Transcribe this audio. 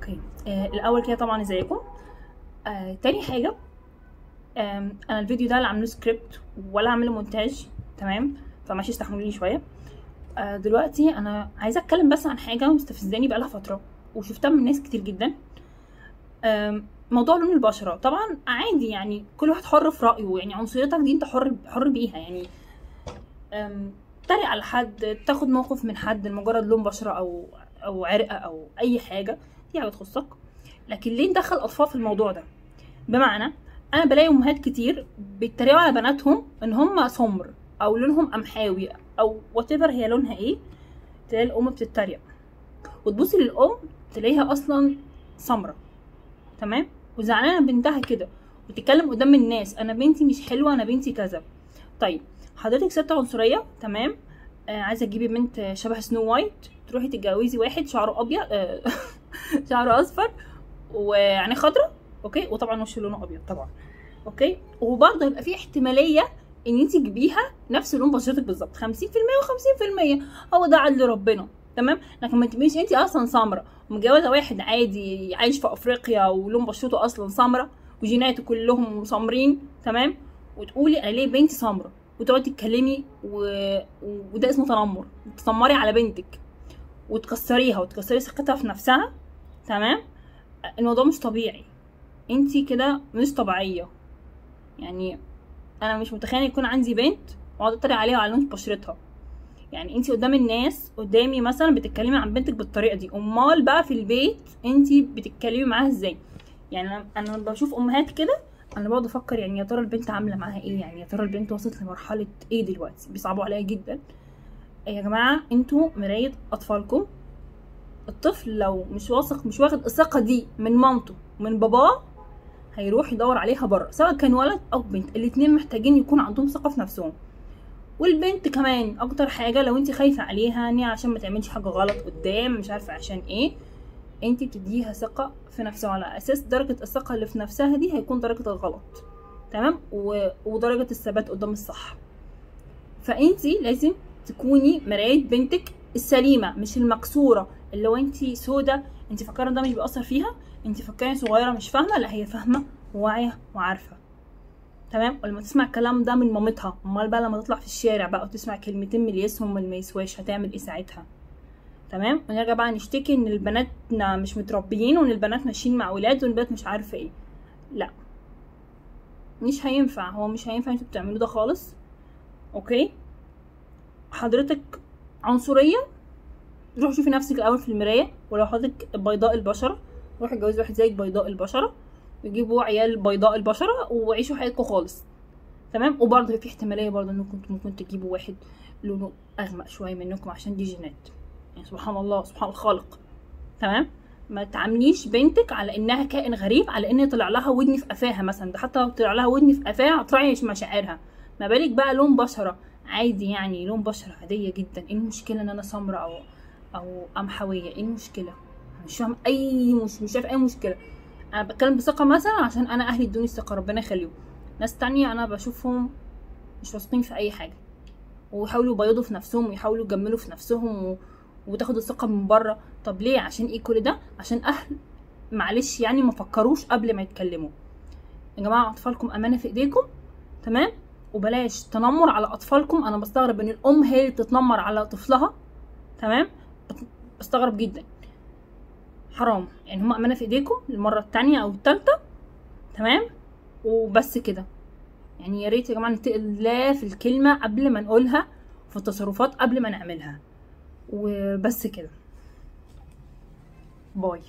Okay. آه الأول كده طبعا ازيكم آه تاني حاجة آم، أنا الفيديو ده لا عامله سكريبت ولا عامله مونتاج تمام؟ فماشي استحملوني شوية. آه دلوقتي أنا عايزة أتكلم بس عن حاجة مستفزاني بقالها فترة وشفتها من ناس كتير جدا. آم، موضوع لون البشرة. طبعا عادي يعني كل واحد حر في رأيه يعني عنصريتك دي أنت حر حر بيها يعني. آم، تريق على حد تاخد موقف من حد لمجرد لون بشرة أو أو عرق أو أي حاجة. دي حاجة تخصك لكن ليه ندخل أطفال في الموضوع ده؟ بمعنى أنا بلاقي أمهات كتير بيتريقوا على بناتهم إن هم سمر أو لونهم قمحاوي أو وات هي لونها إيه تلاقي الأم بتتريق. وتبصي للأم تلاقيها أصلا سمرة تمام؟ وزعلانة بنتها كده وتتكلم قدام الناس أنا بنتي مش حلوة أنا بنتي كذا. طيب حضرتك ست عنصرية تمام؟ آه عايزة تجيبي بنت شبه Snow White تروحي تتجوزي واحد شعره أبيض آه شعره أصفر وعينيه خضراء okay؟ وطبعا وشه لونه أبيض طبعا. okay؟ وبرضه يبقى في احتمالية إن أنت تجيبيها نفس لون بشرتك بالظبط 50% و50% هو ده عدل ربنا تمام؟ لكن ما تبقيش أنت أصلا سمراء ومتجوزه واحد عادي عايش في أفريقيا ولون بشرته أصلا سمراء وجيناته كلهم سمرين تمام؟ وتقولي أنا ليه بنتي سمراء وتقعدي تتكلمي و... وده اسمه تنمر. تتنمري على بنتك. وتكسريها وتكسري ثقتها في نفسها تمام؟ الموضوع مش طبيعي. انتي كده مش طبيعية. يعني أنا مش متخيلة يكون عندي بنت وأقعد أتريق عليها وعلى لون بشرتها. يعني انتي قدام الناس قدامي مثلا بتتكلمي عن بنتك بالطريقة دي. أمال بقى في البيت انتي بتتكلمي معاها إزاي؟ يعني أنا أنا بشوف أمهات كده أنا بقعد أفكر يعني يا ترى البنت عاملة معاها إيه؟ يعني يا ترى البنت وصلت لمرحلة إيه دلوقتي؟ بيصعبوا عليا جدا. يا جماعة؟ أنتوا مراية أطفالكم. الطفل لو مش واثق مش واخد الثقة دي من مامته ومن باباه هيروح يدور عليها بره سواء كان ولد أو بنت. الاتنين محتاجين يكون عندهم ثقة في نفسهم. والبنت كمان أكتر حاجة لو انت خايفة عليها يعني عشان ما تعملش حاجة غلط قدام مش عارفة عشان إيه انت بتديها ثقة في نفسها. على أساس درجة الثقة اللي في نفسها دي هيكون درجة الغلط. تمام؟ و... ودرجة الثبات قدام الصح. فانت لازم تكوني مراية بنتك السليمة مش المكسوره اللي هو انت سودة انت فاكرة ده مش بيأثر فيها؟ انت فاكرة صغيرة مش فاهمة؟ لا هي فاهمة وواعية وعارفة. تمام؟ ولما تسمع الكلام ده من مامتها. أمال بقى لما تطلع في الشارع بقى وتسمع كلمتين من يسهم واللي ما يسواش هتعمل إيه ساعتها؟ تمام؟ ونرجع بقى نشتكي إن البنات مش متربيين وإن البنات ماشيين مع أولاد والبنات مش عارفة إيه. لا. مش هينفع. هو مش هينفع أنتوا بتعملوا ده خالص. أوكي؟ حضرتك عنصريه روحي شوفي نفسك الأول في المراية ولو حضرتك بيضاء البشرة روحي اتجوزي واحد زيك بيضاء البشرة وجيبوا عيال بيضاء البشرة وعيشوا حياتكم خالص. تمام؟ وبرضه في احتمالية برضه إنكم ممكن تجيبوا واحد لونه أغمق شوية منكم عشان دي جينات. يعني سبحان الله سبحان الخالق. تمام؟ ما تعامليش بنتك على إنها كائن غريب على إن طلع لها ودن في قفاها مثلا. ده حتى لو طلع لها ودن في قفاها هتراعي مشاعرها. ما بالك بقى لون بشرة. عادي يعني لون بشرة عادية جدا. إيه المشكلة إن أنا سمراء أو أو قمحويه إيه المشكلة؟ أنا مش فاهم أي مش مش شايف أي مشكلة. أنا بتكلم بثقة مثلا عشان أنا أهلي ادوني الثقة ربنا يخليهم. ناس تانية أنا بشوفهم مش واثقين في أي حاجة. ويحاولوا يبيضوا في نفسهم ويحاولوا يجملوا في نفسهم و... وتاخدوا الثقة من بره. طب ليه؟ عشان إيه كل ده؟ عشان أهل معلش يعني ما فكروش قبل ما يتكلموا. يا جماعة أطفالكم أمانة في إيديكم؟ تمام؟ وبلاش تنمر على أطفالكم. أنا بستغرب إن الأم هي اللي تتنمر على طفلها. تمام؟ بستغرب جدا. حرام. يعني هما أمانة في إيديكم المره التانية أو التالتة. تمام؟ وبس كده. يعني يا ريت يا جماعة نتقي الله في الكلمة قبل ما نقولها في التصرفات قبل ما نعملها. وبس كده. باي.